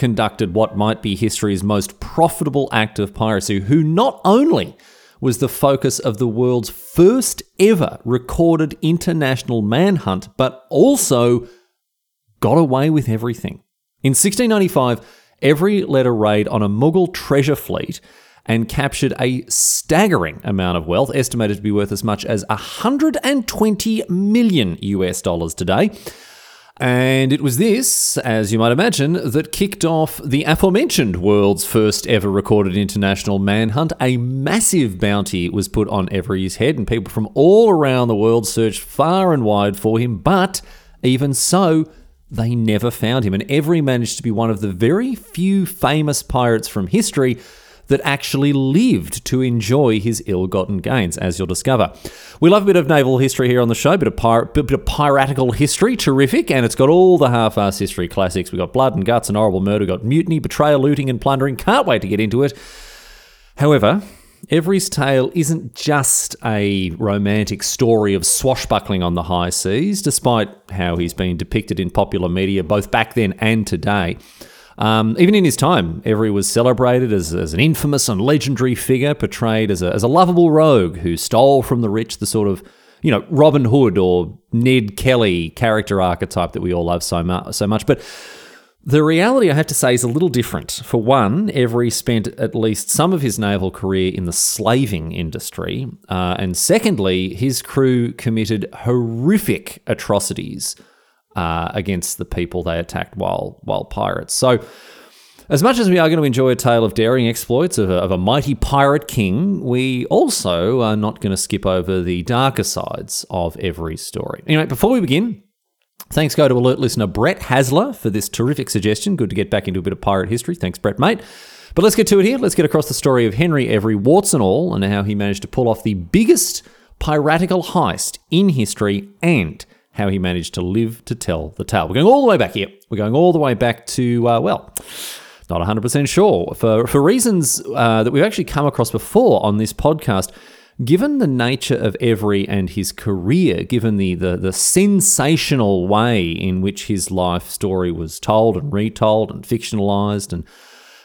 conducted what might be history's most profitable act of piracy, who not only was the focus of the world's first ever recorded international manhunt, but also got away with everything. In 1695, Every led a raid on a Mughal treasure fleet and captured a staggering amount of wealth, estimated to be worth as much as 120 million US dollars today. And it was this, as you might imagine, that kicked off the aforementioned world's first ever recorded international manhunt. A massive bounty was put on Every's head, and people from all around the world searched far and wide for him. But even so, they never found him. And Every managed to be one of the very few famous pirates from history that actually lived to enjoy his ill-gotten gains, as you'll discover. We love a bit of naval history here on the show, bit of, pir- bit of piratical history, terrific, and it's got all the half-ass history classics. We've got blood and guts and horrible murder, got mutiny, betrayal, looting, and plundering. Can't wait to get into it. However, Every's tale isn't just a romantic story of swashbuckling on the high seas, despite how he's been depicted in popular media both back then and today. Um, even in his time, Every was celebrated as, as an infamous and legendary figure, portrayed as a, as a lovable rogue who stole from the rich, the sort of you know Robin Hood or Ned Kelly character archetype that we all love so, mu- so much. But the reality, I have to say, is a little different. For one, Every spent at least some of his naval career in the slaving industry. Uh, and secondly, his crew committed horrific atrocities uh, against the people they attacked while, while pirates. So, as much as we are going to enjoy a tale of daring exploits of a, of a mighty pirate king, we also are not going to skip over the darker sides of every story. Anyway, before we begin, Thanks go to alert listener Brett Hasler for this terrific suggestion. Good to get back into a bit of pirate history. Thanks, Brett, mate. But let's get to it here. Let's get across the story of Henry Every, warts and all, and how he managed to pull off the biggest piratical heist in history and how he managed to live to tell the tale. We're going all the way back here. We're going all the way back to, uh, well, not 100% sure. For, for reasons uh, that we've actually come across before on this podcast, given the nature of Every and his career, given the, the, the sensational way in which his life story was told and retold and fictionalized and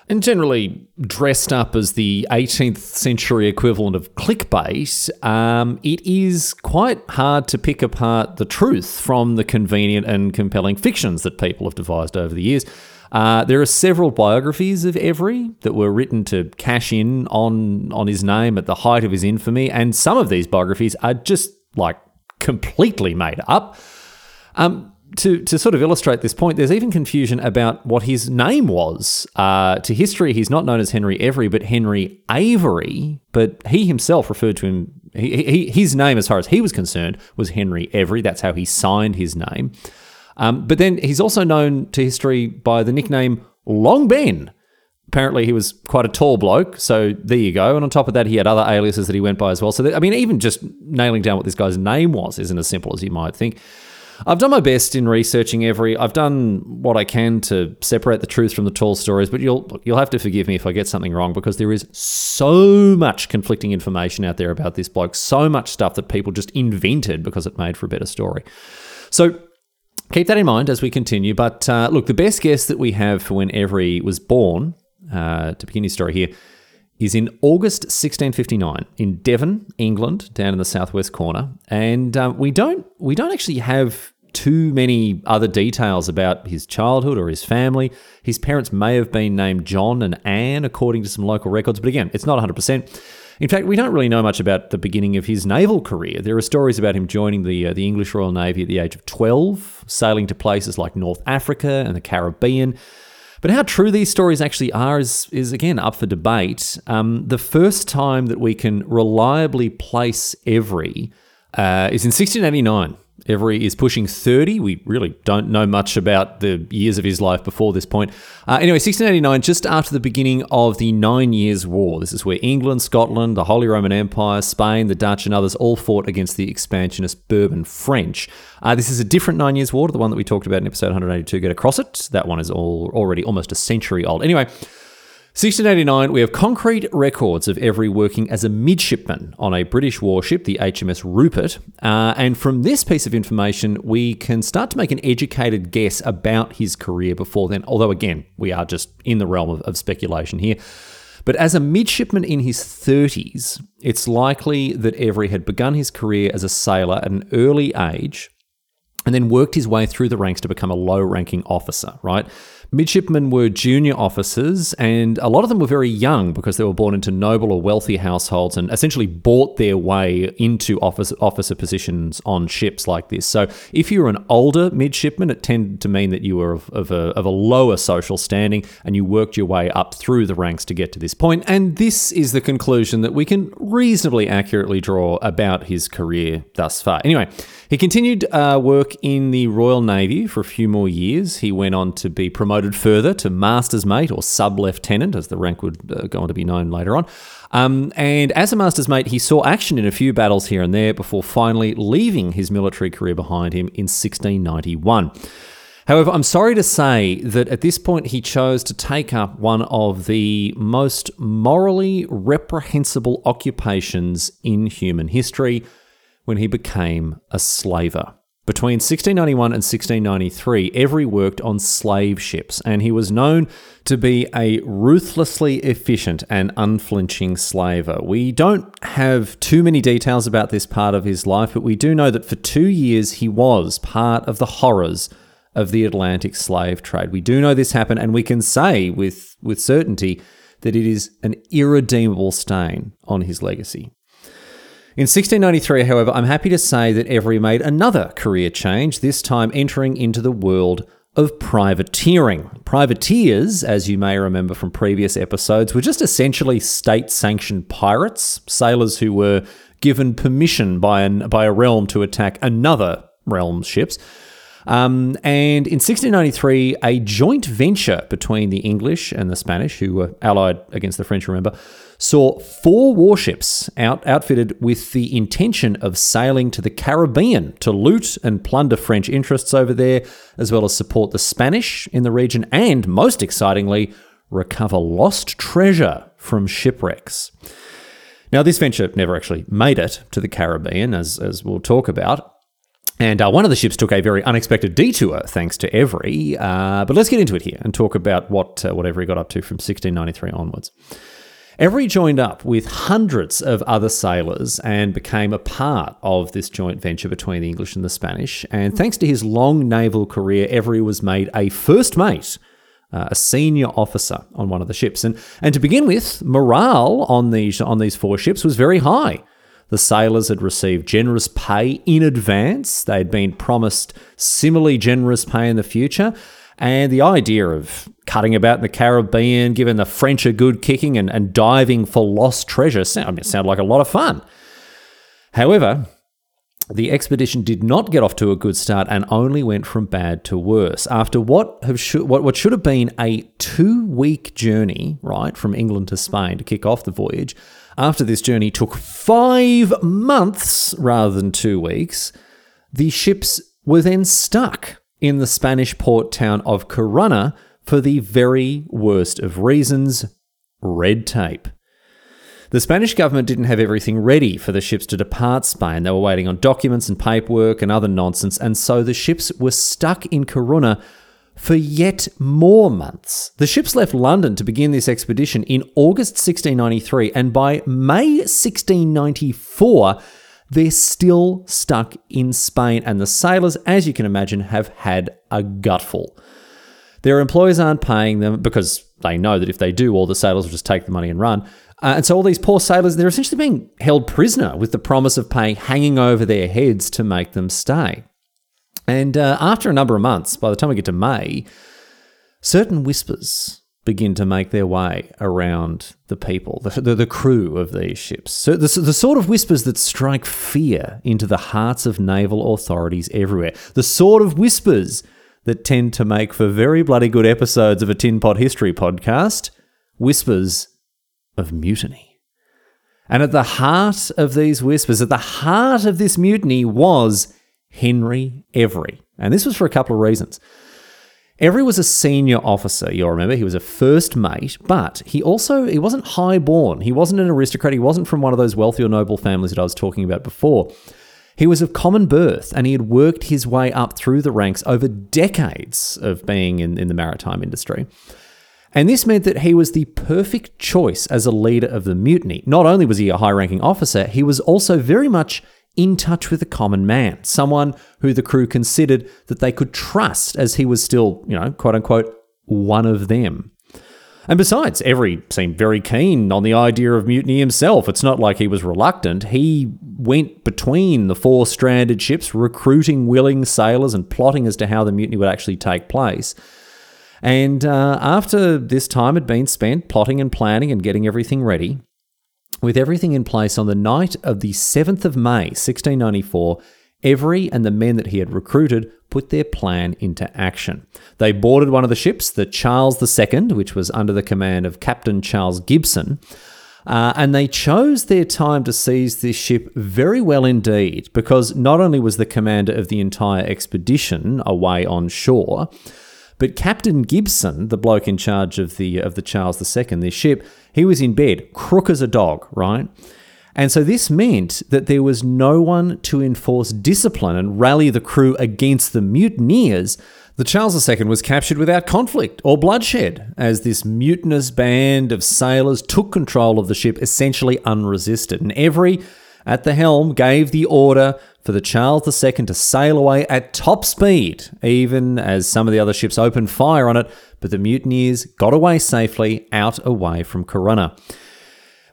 and generally dressed up as the 18th century equivalent of clickbait, um, it is quite hard to pick apart the truth from the convenient and compelling fictions that people have devised over the years. Uh, there are several biographies of Every that were written to cash in on on his name at the height of his infamy, and some of these biographies are just like completely made up. Um, to, to sort of illustrate this point, there's even confusion about what his name was. Uh, to history, he's not known as Henry Every, but Henry Avery. But he himself referred to him, he, he, his name, as far as he was concerned, was Henry Every. That's how he signed his name. Um, but then he's also known to history by the nickname Long Ben. Apparently, he was quite a tall bloke, so there you go. And on top of that, he had other aliases that he went by as well. So, that, I mean, even just nailing down what this guy's name was isn't as simple as you might think. I've done my best in researching Every. I've done what I can to separate the truth from the tall stories, but you'll you'll have to forgive me if I get something wrong because there is so much conflicting information out there about this bloke, so much stuff that people just invented because it made for a better story. So keep that in mind as we continue. But uh, look, the best guess that we have for when Every was born, uh, to begin his story here, is in August 1659 in Devon, England, down in the southwest corner. And uh, we don't we don't actually have too many other details about his childhood or his family. His parents may have been named John and Anne, according to some local records, but again, it's not 100%. In fact, we don't really know much about the beginning of his naval career. There are stories about him joining the uh, the English Royal Navy at the age of 12, sailing to places like North Africa and the Caribbean. But how true these stories actually are is, is again up for debate. Um, the first time that we can reliably place Every uh, is in 1689 Every is pushing 30. We really don't know much about the years of his life before this point. Uh, anyway, 1689, just after the beginning of the Nine Years' War. This is where England, Scotland, the Holy Roman Empire, Spain, the Dutch, and others all fought against the expansionist Bourbon French. Uh, this is a different Nine Years' War to the one that we talked about in episode 182. Get across it. That one is all already almost a century old. Anyway, 1689, we have concrete records of Every working as a midshipman on a British warship, the HMS Rupert. Uh, and from this piece of information, we can start to make an educated guess about his career before then, although, again, we are just in the realm of, of speculation here. But as a midshipman in his 30s, it's likely that Every had begun his career as a sailor at an early age and then worked his way through the ranks to become a low ranking officer, right? Midshipmen were junior officers, and a lot of them were very young because they were born into noble or wealthy households and essentially bought their way into office, officer positions on ships like this. So, if you were an older midshipman, it tended to mean that you were of, of, a, of a lower social standing and you worked your way up through the ranks to get to this point. And this is the conclusion that we can reasonably accurately draw about his career thus far. Anyway, he continued uh, work in the Royal Navy for a few more years. He went on to be promoted further to master's mate or sub lieutenant, as the rank would uh, go on to be known later on. Um, and as a master's mate, he saw action in a few battles here and there before finally leaving his military career behind him in 1691. However, I'm sorry to say that at this point he chose to take up one of the most morally reprehensible occupations in human history when he became a slaver. Between 1691 and 1693, Every worked on slave ships, and he was known to be a ruthlessly efficient and unflinching slaver. We don't have too many details about this part of his life, but we do know that for two years he was part of the horrors of the Atlantic slave trade. We do know this happened, and we can say with, with certainty that it is an irredeemable stain on his legacy. In 1693, however, I'm happy to say that Every made another career change, this time entering into the world of privateering. Privateers, as you may remember from previous episodes, were just essentially state sanctioned pirates, sailors who were given permission by, an, by a realm to attack another realm's ships. Um, and in 1693, a joint venture between the English and the Spanish, who were allied against the French, remember, saw four warships out, outfitted with the intention of sailing to the Caribbean to loot and plunder French interests over there, as well as support the Spanish in the region, and most excitingly, recover lost treasure from shipwrecks. Now, this venture never actually made it to the Caribbean, as, as we'll talk about. And uh, one of the ships took a very unexpected detour, thanks to Every. Uh, but let's get into it here and talk about what uh, what Every got up to from 1693 onwards. Every joined up with hundreds of other sailors and became a part of this joint venture between the English and the Spanish. And thanks to his long naval career, Every was made a first mate, uh, a senior officer on one of the ships. And, and to begin with, morale on these, on these four ships was very high. The sailors had received generous pay in advance. They had been promised similarly generous pay in the future. And the idea of cutting about in the Caribbean, giving the French a good kicking, and, and diving for lost treasure sound, I mean, sounded like a lot of fun. However, the expedition did not get off to a good start and only went from bad to worse. After what have sh- what, what should have been a two week journey, right, from England to Spain to kick off the voyage, after this journey took five months rather than two weeks, the ships were then stuck in the Spanish port town of Corunna for the very worst of reasons red tape. The Spanish government didn't have everything ready for the ships to depart Spain. They were waiting on documents and paperwork and other nonsense, and so the ships were stuck in Corunna for yet more months. The ships left London to begin this expedition in August 1693, and by May 1694, they're still stuck in Spain, and the sailors, as you can imagine, have had a gutful. Their employers aren't paying them because they know that if they do, all the sailors will just take the money and run. Uh, and so all these poor sailors, they're essentially being held prisoner with the promise of pay hanging over their heads to make them stay. And uh, after a number of months, by the time we get to May, certain whispers begin to make their way around the people, the, the, the crew of these ships. So the, the sort of whispers that strike fear into the hearts of naval authorities everywhere. The sort of whispers that tend to make for very bloody good episodes of a Tin Pot History podcast. Whispers of mutiny. And at the heart of these whispers, at the heart of this mutiny was Henry Every. And this was for a couple of reasons. Every was a senior officer, you'll remember. He was a first mate, but he also he wasn't high born. He wasn't an aristocrat. He wasn't from one of those wealthy or noble families that I was talking about before. He was of common birth and he had worked his way up through the ranks over decades of being in, in the maritime industry. And this meant that he was the perfect choice as a leader of the mutiny. Not only was he a high ranking officer, he was also very much in touch with the common man, someone who the crew considered that they could trust as he was still, you know, quote unquote, one of them. And besides, Every seemed very keen on the idea of mutiny himself. It's not like he was reluctant. He went between the four stranded ships, recruiting willing sailors and plotting as to how the mutiny would actually take place. And uh, after this time had been spent plotting and planning and getting everything ready, with everything in place on the night of the 7th of May, 1694, Every and the men that he had recruited put their plan into action. They boarded one of the ships, the Charles II, which was under the command of Captain Charles Gibson. Uh, and they chose their time to seize this ship very well indeed, because not only was the commander of the entire expedition away on shore, but Captain Gibson, the bloke in charge of the of the Charles II, this ship, he was in bed, crook as a dog, right? And so this meant that there was no one to enforce discipline and rally the crew against the mutineers. The Charles II was captured without conflict or bloodshed, as this mutinous band of sailors took control of the ship essentially unresisted. And Every at the helm gave the order for the Charles II to sail away at top speed, even as some of the other ships opened fire on it, but the mutineers got away safely out away from Corunna.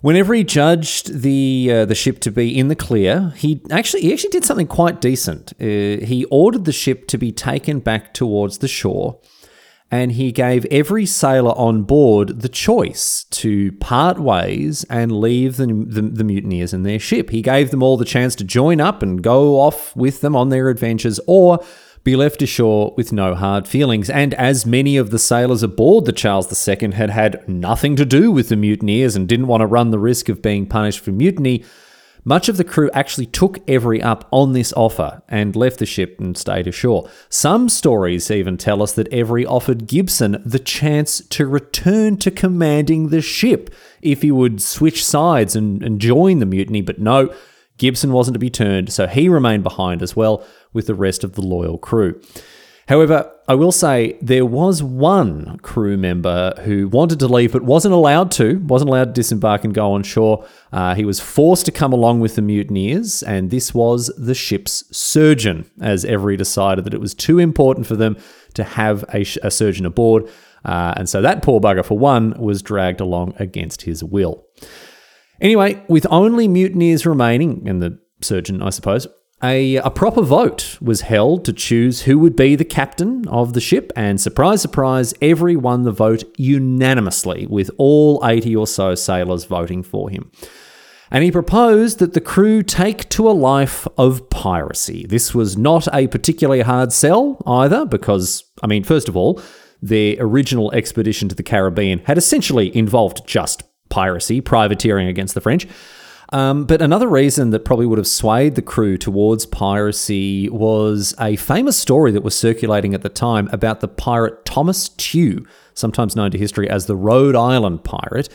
Whenever he judged the uh, the ship to be in the clear, he actually he actually did something quite decent. Uh, he ordered the ship to be taken back towards the shore, and he gave every sailor on board the choice to part ways and leave the, the, the mutineers in their ship. He gave them all the chance to join up and go off with them on their adventures, or be left ashore with no hard feelings. And as many of the sailors aboard the Charles II had had nothing to do with the mutineers and didn't want to run the risk of being punished for mutiny, much of the crew actually took Every up on this offer and left the ship and stayed ashore. Some stories even tell us that Every offered Gibson the chance to return to commanding the ship if he would switch sides and, and join the mutiny, but no, Gibson wasn't to be turned, so he remained behind as well with the rest of the loyal crew. However, I will say there was one crew member who wanted to leave but wasn't allowed to, wasn't allowed to disembark and go on shore. Uh, he was forced to come along with the mutineers, and this was the ship's surgeon, as Every decided that it was too important for them to have a, a surgeon aboard. Uh, and so that poor bugger, for one, was dragged along against his will. Anyway, with only mutineers remaining, and the surgeon, I suppose, a, a proper vote was held to choose who would be the captain of the ship, and surprise, surprise, Every won the vote unanimously, with all 80 or so sailors voting for him. And he proposed that the crew take to a life of piracy. This was not a particularly hard sell either, because, I mean, first of all, their original expedition to the Caribbean had essentially involved just piracy, privateering against the French. Um, but another reason that probably would have swayed the crew towards piracy was a famous story that was circulating at the time about the pirate Thomas Tew, sometimes known to history as the Rhode Island pirate.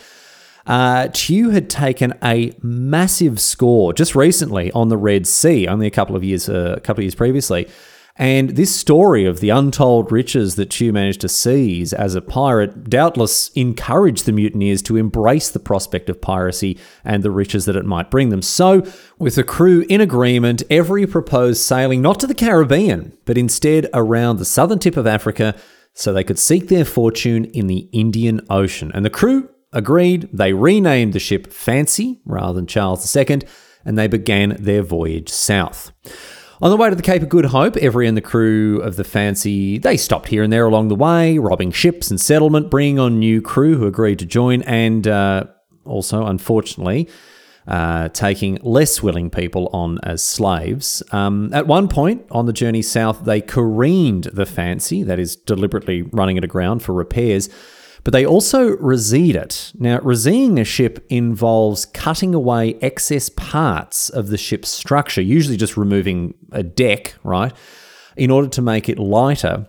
Uh, Tew had taken a massive score just recently on the Red Sea, only a couple of years, uh, a couple of years previously. And this story of the untold riches that Tew managed to seize as a pirate doubtless encouraged the mutineers to embrace the prospect of piracy and the riches that it might bring them. So, with the crew in agreement, Every proposed sailing not to the Caribbean, but instead around the southern tip of Africa so they could seek their fortune in the Indian Ocean. And the crew agreed. They renamed the ship Fancy rather than Charles II, and they began their voyage south. On the way to the Cape of Good Hope, Every and the crew of the Fancy, they stopped here and there along the way, robbing ships and settlement, bringing on new crew who agreed to join, and uh, also, unfortunately, uh, taking less willing people on as slaves. Um, at one point on the journey south, they careened the Fancy, that is, deliberately running it aground for repairs, but they also razeed it. Now, razeeing a ship involves cutting away excess parts of the ship's structure, usually just removing a deck, right, in order to make it lighter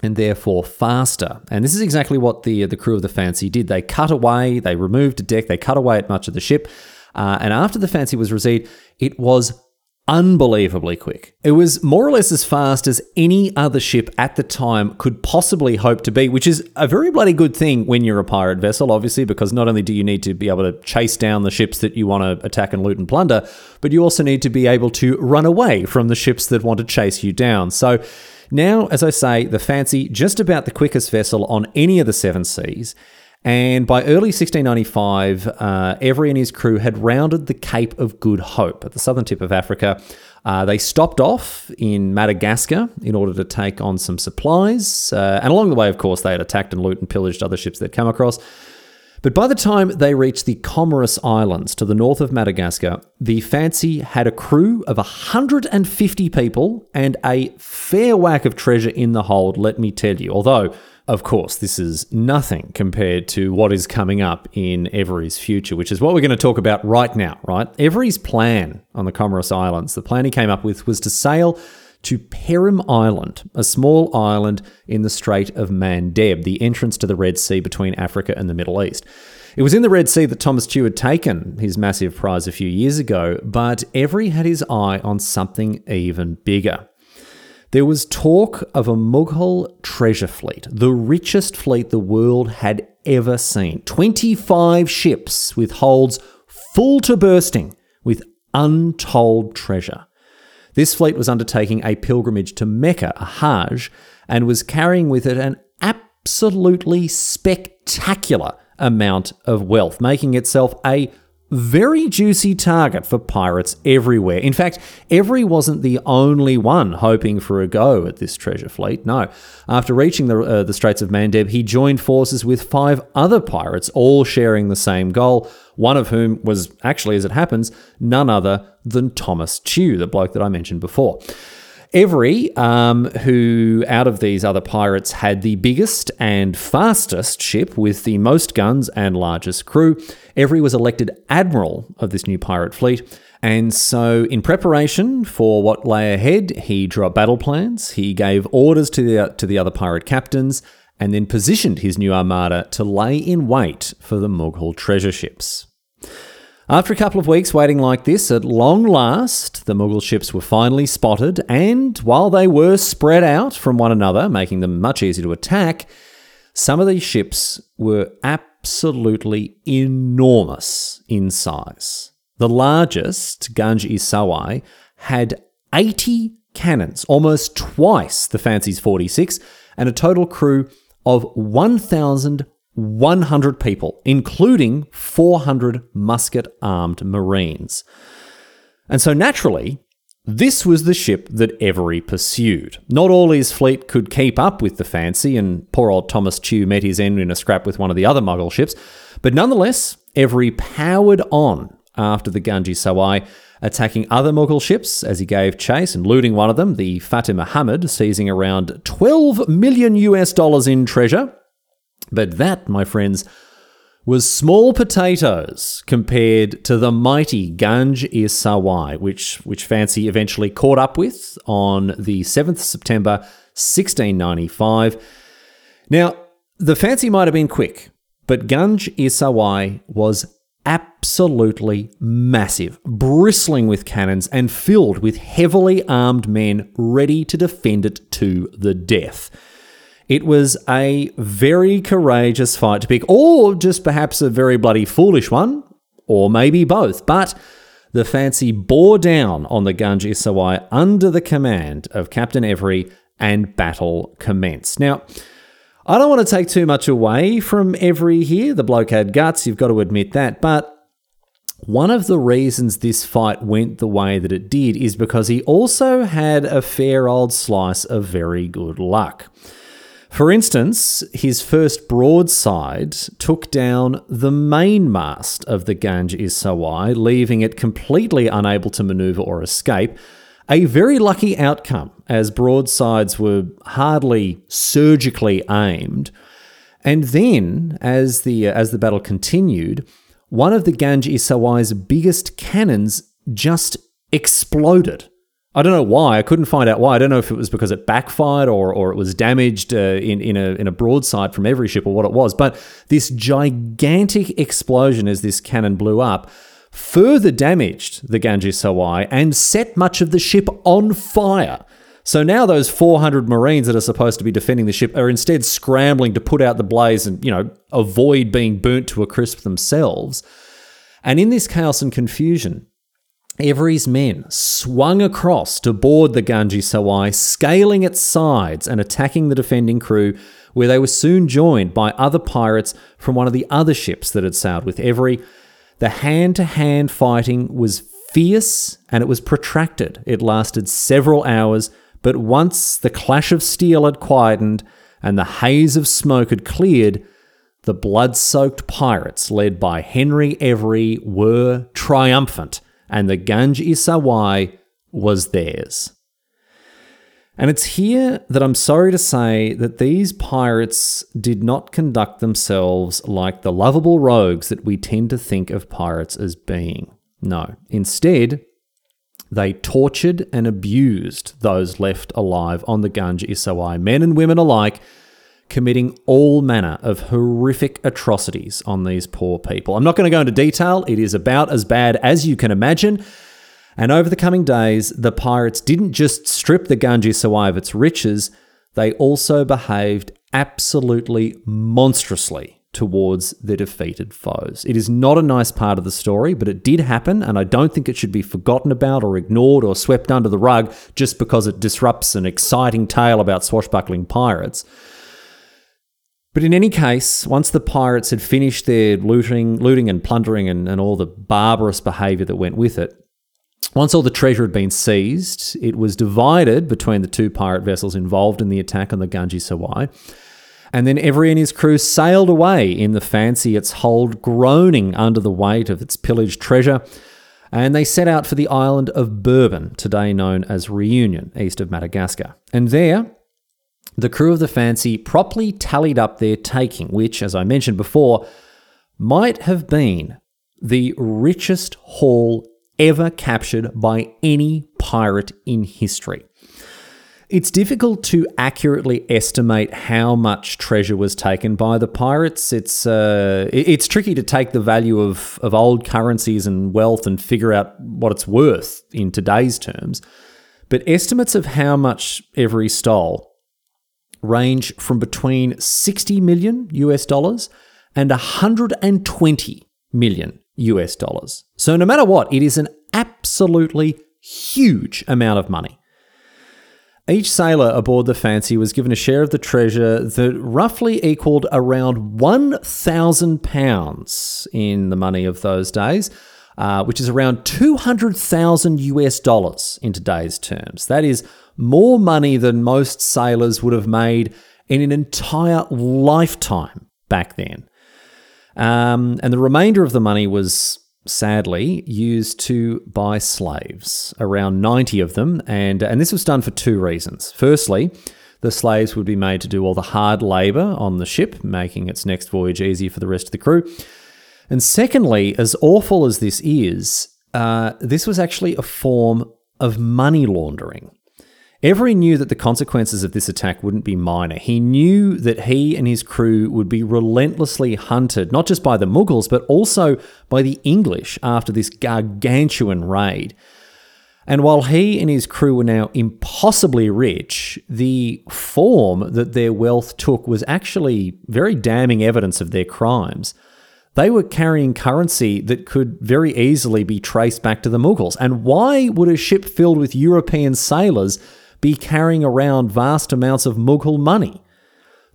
and therefore faster. And this is exactly what the the crew of the Fancy did. They cut away, they removed a deck, they cut away at much of the ship, uh, and after the Fancy was razeed, it was unbelievably quick. It was more or less as fast as any other ship at the time could possibly hope to be, which is a very bloody good thing when you're a pirate vessel, obviously, because not only do you need to be able to chase down the ships that you want to attack and loot and plunder, but you also need to be able to run away from the ships that want to chase you down. So now, as I say, the Fancy, just about the quickest vessel on any of the seven seas. And by early 1695, uh, Every and his crew had rounded the Cape of Good Hope at the southern tip of Africa. Uh, they stopped off in Madagascar in order to take on some supplies. Uh, and along the way, of course, they had attacked and looted and pillaged other ships they'd come across. But by the time they reached the Comoros Islands to the north of Madagascar, the Fancy had a crew of 150 people and a fair whack of treasure in the hold, let me tell you. Although, of course, this is nothing compared to what is coming up in Every's future, which is what we're going to talk about right now, right? Every's plan on the Comoros Islands, the plan he came up with was to sail to Perim Island, a small island in the Strait of Mandeb, the entrance to the Red Sea between Africa and the Middle East. It was in the Red Sea that Thomas Tew had taken his massive prize a few years ago, but Every had his eye on something even bigger. There was talk of a Mughal treasure fleet, the richest fleet the world had ever seen. 25 ships with holds full to bursting with untold treasure. This fleet was undertaking a pilgrimage to Mecca, a Hajj, and was carrying with it an absolutely spectacular amount of wealth, making itself a very juicy target for pirates everywhere. In fact, Every wasn't the only one hoping for a go at this treasure fleet. No. After reaching the, uh, the Straits of Mandeb, he joined forces with five other pirates, all sharing the same goal, one of whom was actually, as it happens, none other than Thomas Tew, the bloke that I mentioned before. Every, um, who out of these other pirates had the biggest and fastest ship with the most guns and largest crew, Every was elected admiral of this new pirate fleet. And so, in preparation for what lay ahead, he drew up battle plans, he gave orders to the, to the other pirate captains, and then positioned his new armada to lay in wait for the Mughal treasure ships. After a couple of weeks waiting like this, at long last, the Mughal ships were finally spotted, and while they were spread out from one another, making them much easier to attack, some of these ships were absolutely enormous in size. The largest, Ganj i Sawai, had 80 cannons, almost twice the Fancy's 46, and a total crew of 1,000 100 people, including 400 musket armed Marines. And so naturally, this was the ship that Every pursued. Not all his fleet could keep up with the fancy, and poor old Thomas Tew met his end in a scrap with one of the other Mughal ships, but nonetheless, Every powered on after the Ganj Sawai, attacking other Mughal ships as he gave chase and looting one of them, the Fateh Muhammad, seizing around 12 million US dollars in treasure, but that, my friends, was small potatoes compared to the mighty Ganj i Sawai, which, which Fancy eventually caught up with on the 7th September 1695. Now, the Fancy might have been quick, but Ganj i Sawai was absolutely massive, bristling with cannons and filled with heavily armed men ready to defend it to the death. It was a very courageous fight to pick, or just perhaps a very bloody foolish one, or maybe both. But the Fancy bore down on the Ganj i Sawai under the command of Captain Every, and battle commenced. Now, I don't want to take too much away from Every here. The bloke had guts, you've got to admit that, but One of the reasons this fight went the way that it did is because he also had a fair old slice of very good luck. For instance, his first broadside took down the mainmast of the Ganj i Sawai, leaving it completely unable to maneuver or escape. A very lucky outcome, as broadsides were hardly surgically aimed. And then, as the, uh, as the battle continued, one of the Ganj i Sawai's biggest cannons just exploded. I don't know why. I couldn't find out why. I don't know if it was because it backfired or, or it was damaged uh, in, in, a, in a broadside from every ship or what it was. But this gigantic explosion as this cannon blew up further damaged the Ganj i Sawai and set much of the ship on fire. So now those 400 Marines that are supposed to be defending the ship are instead scrambling to put out the blaze and, you know, avoid being burnt to a crisp themselves. And in this chaos and confusion, Every's men swung across to board the Ganj i Sawai, scaling its sides and attacking the defending crew, where they were soon joined by other pirates from one of the other ships that had sailed with Every. The hand to hand fighting was fierce and it was protracted. It lasted several hours, but once the clash of steel had quietened and the haze of smoke had cleared, the blood soaked pirates, led by Henry Every, were triumphant and the Ganj i Sawai was theirs. And it's here that I'm sorry to say that these pirates did not conduct themselves like the lovable rogues that we tend to think of pirates as being. No, instead, they tortured and abused those left alive on the Ganj i Sawai, men and women alike, committing all manner of horrific atrocities on these poor people. I'm not going to go into detail, it is about as bad as you can imagine. And over the coming days, the pirates didn't just strip the Ganj i Sawai of its riches, they also behaved absolutely monstrously towards their defeated foes. It is not a nice part of the story, but it did happen, and I don't think it should be forgotten about or ignored or swept under the rug just because it disrupts an exciting tale about swashbuckling pirates. But in any case, once the pirates had finished their looting, looting and plundering and, and all the barbarous behaviour that went with it, once all the treasure had been seized, it was divided between the two pirate vessels involved in the attack on the Ganj i Sawai. And then Every and his crew sailed away in the fancy, its hold groaning under the weight of its pillaged treasure. And they set out for the island of Bourbon, today known as Reunion, east of Madagascar. And there, the crew of the Fancy properly tallied up their taking, which, as I mentioned before, might have been the richest haul ever captured by any pirate in history. It's difficult to accurately estimate how much treasure was taken by the pirates. It's uh, it's tricky to take the value of, of old currencies and wealth and figure out what it's worth in today's terms. But estimates of how much Every stole range from between 60 million US dollars and 120 million US dollars. So, no matter what, it is an absolutely huge amount of money. Each sailor aboard the Fancy was given a share of the treasure that roughly equaled around £1,000 in the money of those days, uh, which is around 200,000 US dollars in today's terms. That is more money than most sailors would have made in an entire lifetime back then. Um, and the remainder of the money was sadly used to buy slaves, around 90 of them. And, and this was done for two reasons. Firstly, the slaves would be made to do all the hard labour on the ship, making its next voyage easier for the rest of the crew. And secondly, as awful as this is, uh, this was actually a form of money laundering. Every knew that the consequences of this attack wouldn't be minor. He knew that he and his crew would be relentlessly hunted, not just by the Mughals, but also by the English after this gargantuan raid. And while he and his crew were now impossibly rich, the form that their wealth took was actually very damning evidence of their crimes. They were carrying currency that could very easily be traced back to the Mughals. And why would a ship filled with European sailors be carrying around vast amounts of Mughal money.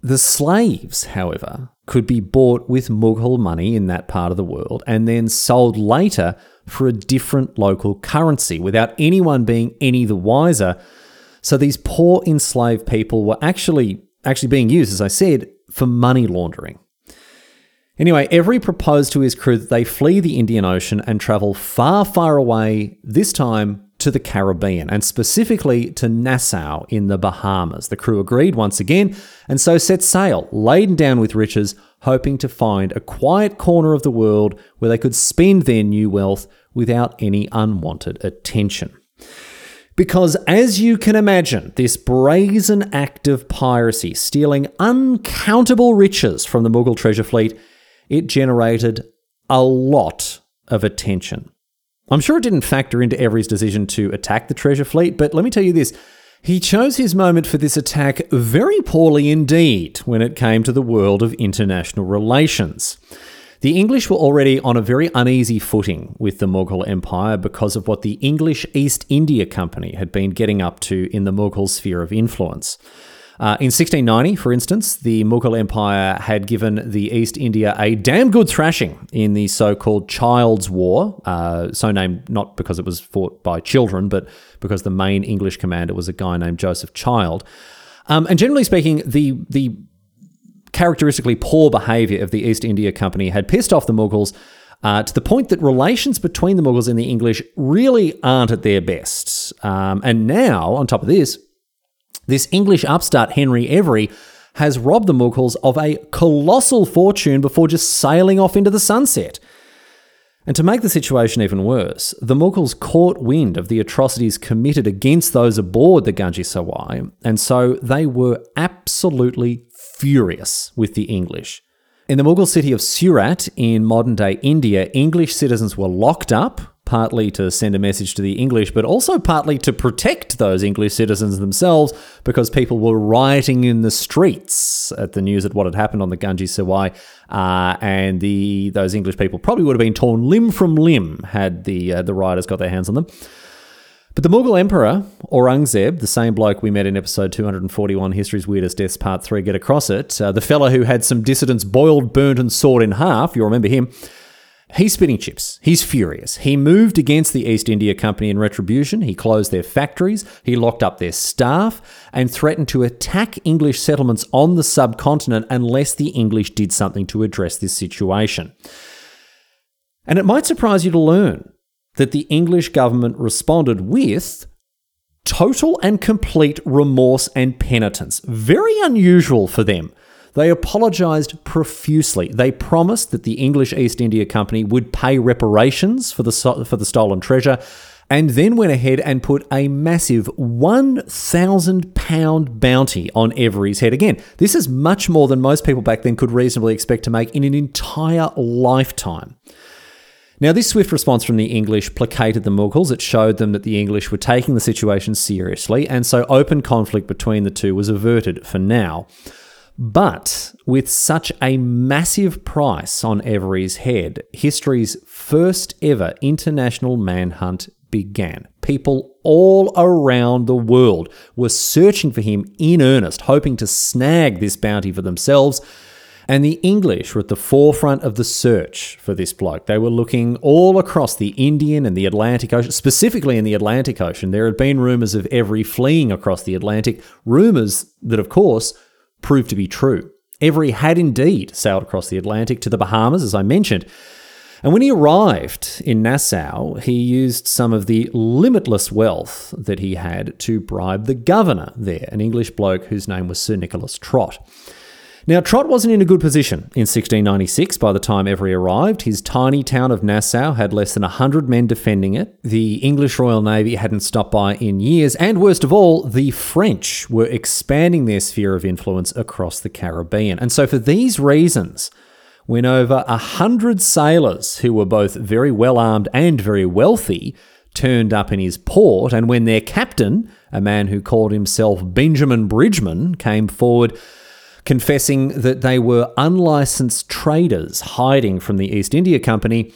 The slaves, however, could be bought with Mughal money in that part of the world and then sold later for a different local currency without anyone being any the wiser. So these poor enslaved people were actually actually being used, as I said, for money laundering. Anyway, Every proposed to his crew that they flee the Indian Ocean and travel far, far away, this time to the Caribbean, and specifically to Nassau in the Bahamas. The crew agreed once again, and so set sail, laden down with riches, hoping to find a quiet corner of the world where they could spend their new wealth without any unwanted attention. Because, as you can imagine, this brazen act of piracy, stealing uncountable riches from the Mughal treasure fleet, it generated a lot of attention. I'm sure it didn't factor into Every's decision to attack the treasure fleet, but let me tell you this. He chose his moment for this attack very poorly indeed when it came to the world of international relations. The English were already on a very uneasy footing with the Mughal Empire because of what the English East India Company had been getting up to in the Mughal sphere of influence. Uh, in 1690, for instance, the Mughal Empire had given the East India a damn good thrashing in the so called Child's War, uh, so named not because it was fought by children, but because the main English commander was a guy named Joseph Child. Um, and generally speaking, the, the characteristically poor behaviour of the East India Company had pissed off the Mughals. Uh, to the point that relations between the Mughals and the English really aren't at their best. Um, and now, on top of this, this English upstart Henry Every has robbed the Mughals of a colossal fortune before just sailing off into the sunset. And to make the situation even worse, the Mughals caught wind of the atrocities committed against those aboard the Ganj i Sawai, and so they were absolutely furious with the English. In the Mughal city of Surat in modern day India, English citizens were locked up, partly to send a message to the English, but also partly to protect those English citizens themselves because people were rioting in the streets at the news of what had happened on the Ganj i Sawai. Uh, and the those English people probably would have been torn limb from limb had the, uh, the rioters got their hands on them. But the Mughal Emperor, Aurangzeb, the same bloke we met in episode 241, History's Weirdest Deaths, Part 3, Get Across It, uh, the fellow who had some dissidents boiled, burnt, and sawed in half, you remember him, He's spitting chips. He's furious. He moved against the East India Company in retribution. He closed their factories, he locked up their staff, and threatened to attack English settlements on the subcontinent unless the English did something to address this situation. And it might surprise you to learn that the English government responded with total and complete remorse and penitence. Very unusual for them. They apologised profusely. They promised that the English East India Company would pay reparations for the, for the stolen treasure, and then went ahead and put a massive £1,000 bounty on Every's head. Again, this is much more than most people back then could reasonably expect to make in an entire lifetime. Now, this swift response from the English placated the Mughals. It showed them that the English were taking the situation seriously, and so open conflict between the two was averted for now. But with such a massive price on Every's head, history's first ever international manhunt began. People all around the world were searching for him in earnest, hoping to snag this bounty for themselves. And the English were at the forefront of the search for this bloke. They were looking all across the Indian and the Atlantic Ocean, specifically in the Atlantic Ocean. There had been rumours of Every fleeing across the Atlantic, rumours that, of course, proved to be true. Every had indeed sailed across the Atlantic to the Bahamas, as I mentioned. And when he arrived in Nassau, he used some of the limitless wealth that he had to bribe the governor there, an English bloke whose name was Sir Nicholas Trott. Now, Trott wasn't in a good position in 1696 by the time Every arrived. His tiny town of Nassau had less than 100 men defending it. The English Royal Navy hadn't stopped by in years. And worst of all, the French were expanding their sphere of influence across the Caribbean. And so, for these reasons, when over 100 sailors who were both very well armed and very wealthy turned up in his port, and when their captain, a man who called himself Benjamin Bridgeman, came forward confessing that they were unlicensed traders hiding from the East India Company,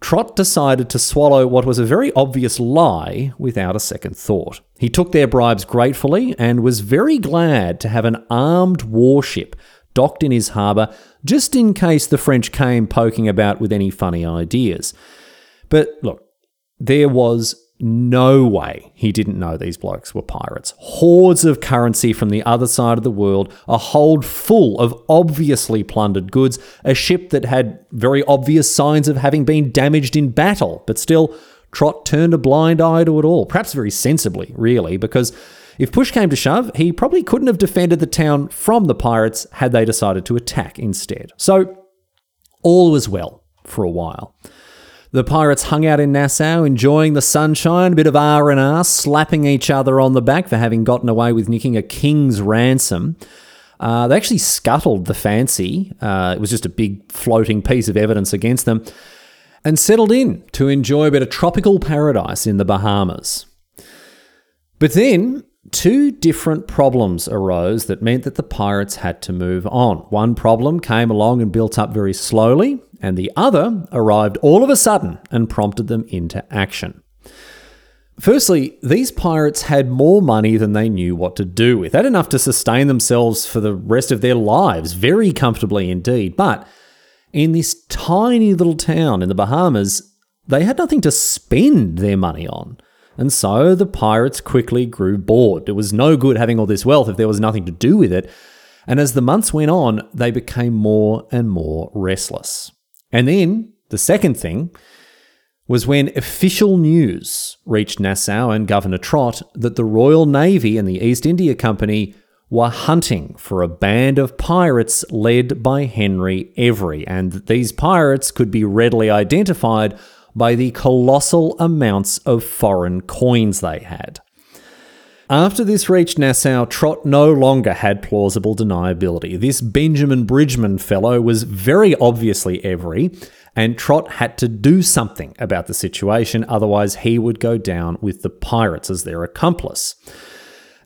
Trott decided to swallow what was a very obvious lie without a second thought. He took their bribes gratefully and was very glad to have an armed warship docked in his harbour just in case the French came poking about with any funny ideas. But look, there was no way he didn't know these blokes were pirates. Hordes of currency from the other side of the world, a hold full of obviously plundered goods, a ship that had very obvious signs of having been damaged in battle, but still, Trott turned a blind eye to it all. Perhaps very sensibly, really, because if push came to shove, he probably couldn't have defended the town from the pirates had they decided to attack instead. So, all was well for a while. The pirates hung out in Nassau, enjoying the sunshine, a bit of R and R, slapping each other on the back for having gotten away with nicking a king's ransom. Uh, they actually scuttled the fancy. Uh, it was just a big floating piece of evidence against them, and settled in to enjoy a bit of tropical paradise in the Bahamas. But then two different problems arose that meant that the pirates had to move on. One problem came along and built up very slowly, and the other arrived all of a sudden and prompted them into action. Firstly, these pirates had more money than they knew what to do with. They had enough to sustain themselves for the rest of their lives, very comfortably indeed. But in this tiny little town in the Bahamas, they had nothing to spend their money on. And so the pirates quickly grew bored. It was no good having all this wealth if there was nothing to do with it. And as the months went on, they became more and more restless. And then the second thing was when official news reached Nassau and Governor Trott that the Royal Navy and the East India Company were hunting for a band of pirates led by Henry Every, and that these pirates could be readily identified by the colossal amounts of foreign coins they had. After this reached Nassau, Trott no longer had plausible deniability. This Benjamin Bridgeman fellow was very obviously Every, and Trott had to do something about the situation, otherwise, he would go down with the pirates as their accomplice.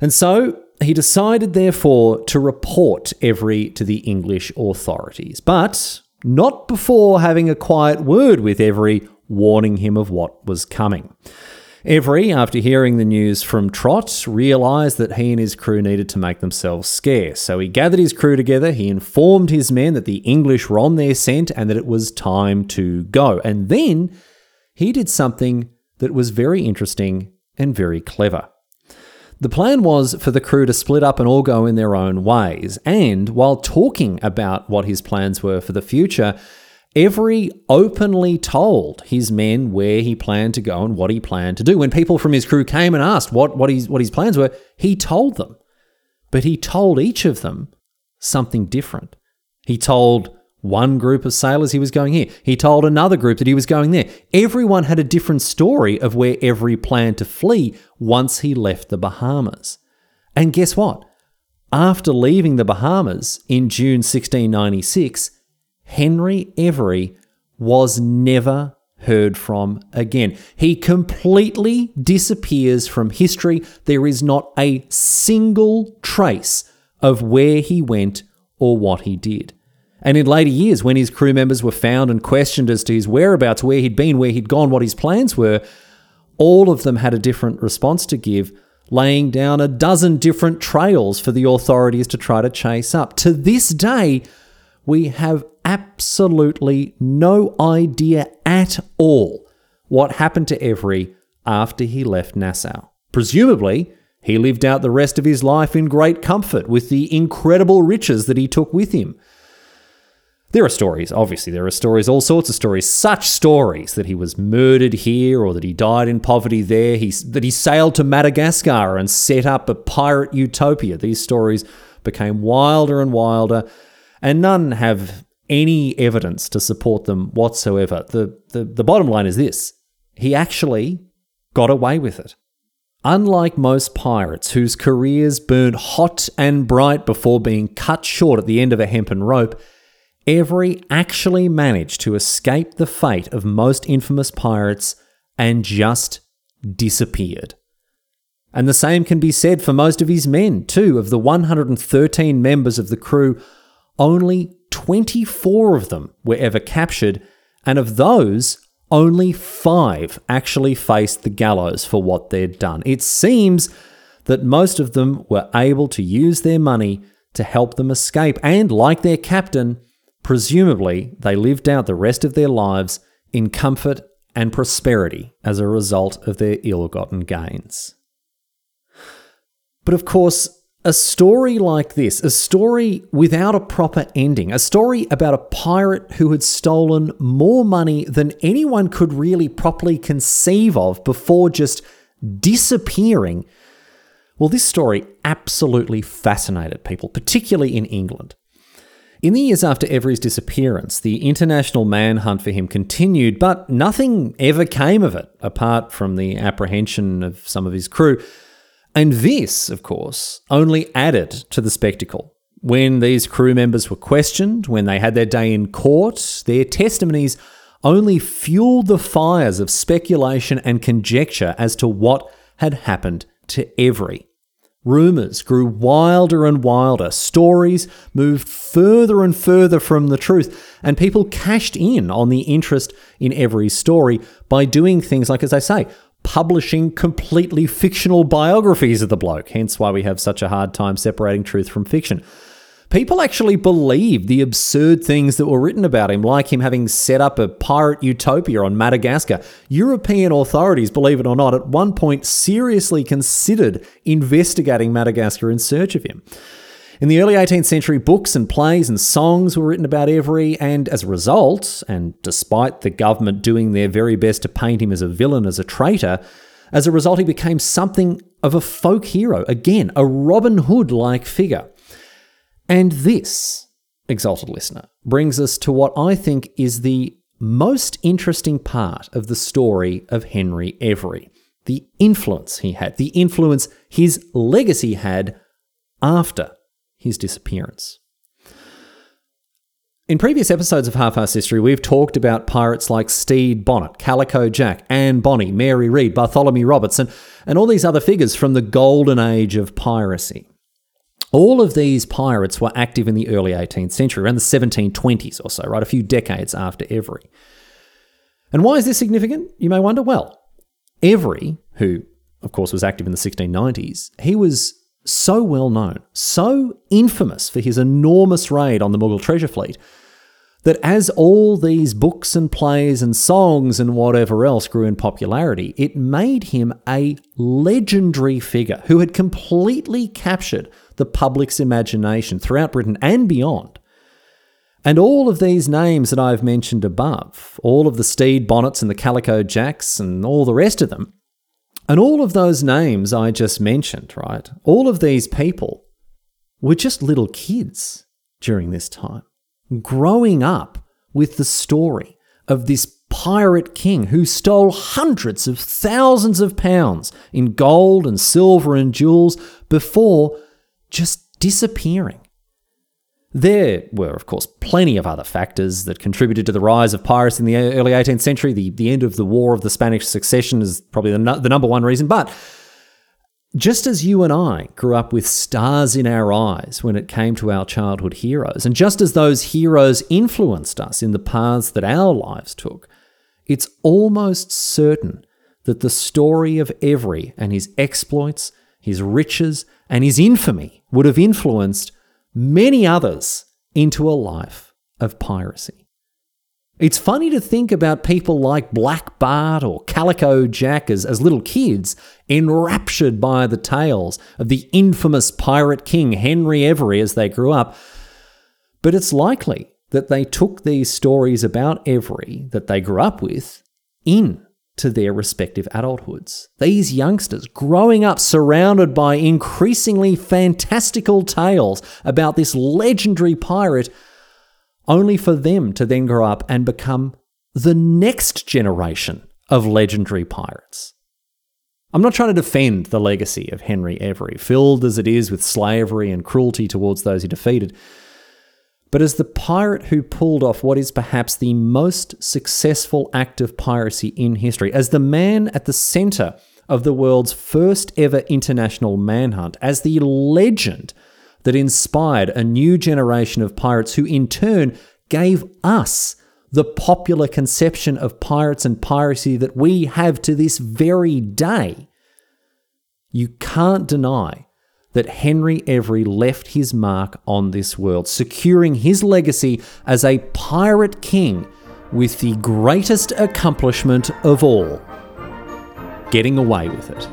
And so he decided, therefore, to report Every to the English authorities, but not before having a quiet word with Every warning him of what was coming. Every, after hearing the news from Trott, realised that he and his crew needed to make themselves scarce. So he gathered his crew together, he informed his men that the English were on their scent and that it was time to go. And then he did something that was very interesting and very clever. The plan was for the crew to split up and all go in their own ways. And while talking about what his plans were for the future, Every openly told his men where he planned to go and what he planned to do. When people from his crew came and asked what, what, his, what his plans were, he told them. But he told each of them something different. He told one group of sailors he was going here. He told another group that he was going there. Everyone had a different story of where Every planned to flee once he left the Bahamas. And guess what? After leaving the Bahamas in June 1696, Henry Every was never heard from again. He completely disappears from history. There is not a single trace of where he went or what he did. And in later years, when his crew members were found and questioned as to his whereabouts, where he'd been, where he'd gone, what his plans were, all of them had a different response to give, laying down a dozen different trails for the authorities to try to chase up. To this day, we have absolutely no idea at all what happened to Every after he left Nassau. Presumably, he lived out the rest of his life in great comfort with the incredible riches that he took with him. There are stories, obviously, there are stories, all sorts of stories, such stories that he was murdered here or that he died in poverty there, he, that he sailed to Madagascar and set up a pirate utopia. These stories became wilder and wilder, and none have any evidence to support them whatsoever. The, the, the bottom line is this he actually got away with it. Unlike most pirates whose careers burned hot and bright before being cut short at the end of a hempen rope, Every actually managed to escape the fate of most infamous pirates and just disappeared. And the same can be said for most of his men, too. Of the 113 members of the crew, only 24 of them were ever captured, and of those, only five actually faced the gallows for what they'd done. It seems that most of them were able to use their money to help them escape. And like their captain, presumably they lived out the rest of their lives in comfort and prosperity as a result of their ill gotten gains. But of course, a story like this, a story without a proper ending, a story about a pirate who had stolen more money than anyone could really properly conceive of before just disappearing. Well, this story absolutely fascinated people, particularly in England. In the years after Every's disappearance, the international manhunt for him continued, but nothing ever came of it, apart from the apprehension of some of his crew. And this, of course, only added to the spectacle. When these crew members were questioned, when they had their day in court, their testimonies only fueled the fires of speculation and conjecture as to what had happened to Every. Rumours grew wilder and wilder, stories moved further and further from the truth, and people cashed in on the interest in Every's story by doing things like, as I say, publishing completely fictional biographies of the bloke, hence why we have such a hard time separating truth from fiction. People actually believed the absurd things that were written about him, like him having set up a pirate utopia on Madagascar. European authorities, believe it or not, at one point seriously considered investigating Madagascar in search of him. In the early 18th century, books and plays and songs were written about Every, and as a result, and despite the government doing their very best to paint him as a villain, as a traitor, as a result, he became something of a folk hero. Again, a Robin Hood like figure. And this, exalted listener, brings us to what I think is the most interesting part of the story of Henry Every the influence he had, the influence his legacy had after his disappearance. In previous episodes of Half Arsed History, we've talked about pirates like Stede Bonnet, Calico Jack, Anne Bonny, Mary Read, Bartholomew Robertson, and all these other figures from the golden age of piracy. All of these pirates were active in the early 18th century, around the 1720s or so, right? A few decades after Every. And why is this significant? You may wonder. Well, Every, who of course was active in the 1690s, he was so well known, so infamous for his enormous raid on the Mughal treasure fleet, that as all these books and plays and songs and whatever else grew in popularity, it made him a legendary figure who had completely captured the public's imagination throughout Britain and beyond. And all of these names that I've mentioned above, all of the Stede Bonnets and the Calico Jacks and all the rest of them, and all of those names I just mentioned, right? All of these people were just little kids during this time, growing up with the story of this pirate king who stole hundreds of thousands of pounds in gold and silver and jewels before just disappearing. There were, of course, plenty of other factors that contributed to the rise of pirates in the early 18th century. The, the end of the War of the Spanish Succession is probably the, no, the number one reason. But just as you and I grew up with stars in our eyes when it came to our childhood heroes, and just as those heroes influenced us in the paths that our lives took, it's almost certain that the story of Every and his exploits, his riches, and his infamy would have influenced many others into a life of piracy. It's funny to think about people like Black Bart or Calico Jack as, as little kids, enraptured by the tales of the infamous pirate king Henry Every as they grew up. But it's likely that they took these stories about Every that they grew up with in to their respective adulthoods. These youngsters growing up surrounded by increasingly fantastical tales about this legendary pirate, only for them to then grow up and become the next generation of legendary pirates. I'm not trying to defend the legacy of Henry Every, filled as it is with slavery and cruelty towards those he defeated but as the pirate who pulled off what is perhaps the most successful act of piracy in history, as the man at the center of the world's first ever international manhunt, as the legend that inspired a new generation of pirates who in turn gave us the popular conception of pirates and piracy that we have to this very day. You can't deny that Henry Every left his mark on this world, securing his legacy as a pirate king with the greatest accomplishment of all getting away with it.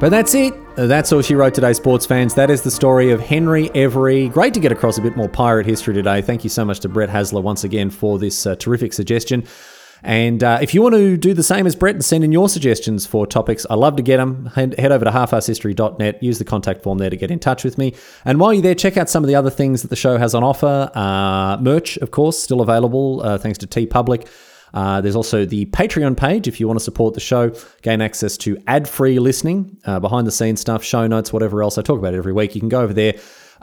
But that's it. That's all she wrote today, sports fans. That is the story of Henry Every. Great to get across a bit more pirate history today. Thank you so much to Brett Hasler once again for this uh, terrific suggestion. And uh, if you want to do the same as Brett and send in your suggestions for topics, I love to get them. Head, over to halfarsedhistory.net, use the contact form there to get in touch with me. And while you're there, check out some of the other things that the show has on offer. Uh, merch, of course, still available uh, thanks to TeePublic. Uh, there's also the Patreon page if you want to support the show, gain access to ad free listening, uh, behind the scenes stuff, show notes, whatever else. I talk about it every week. You can go over there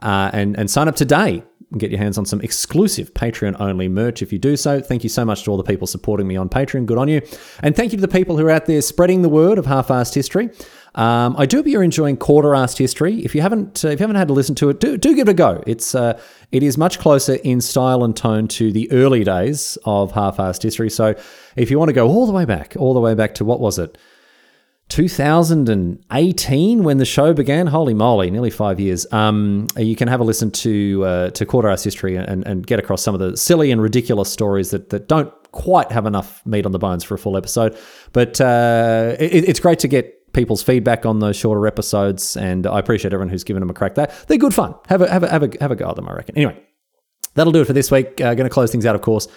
uh, and, and sign up today and get your hands on some exclusive Patreon only merch if you do so. Thank you so much to all the people supporting me on Patreon. Good on you. And thank you to the people who are out there spreading the word of half arsed history. Um, I do hope you're enjoying quarter-arsed history. If you haven't, uh, if you haven't had to listen to it, do, do give it a go. It's uh, it is much closer in style and tone to the early days of half-arsed history. So if you want to go all the way back, all the way back to what was it? 2018 when the show began. Holy moly, nearly five years. Um, you can have a listen to uh, to quarter arsed history and, and get across some of the silly and ridiculous stories that that don't quite have enough meat on the bones for a full episode. But uh, it, it's great to get people's feedback on those shorter episodes, and I appreciate everyone who's given them a crack. That they're good fun. Have a have a have a, have a go at them. I reckon. Anyway, that'll do it for this week. Uh, going to close things out, of course,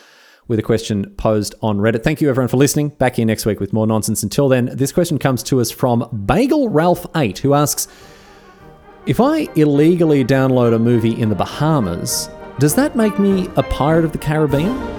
with a question posed on Reddit. Thank you everyone for listening. Back here next week with more nonsense. Until then, this question comes to us from Bagel Ralph Eight, who asks. If I illegally download a movie in the Bahamas, does that make me a pirate of the Caribbean?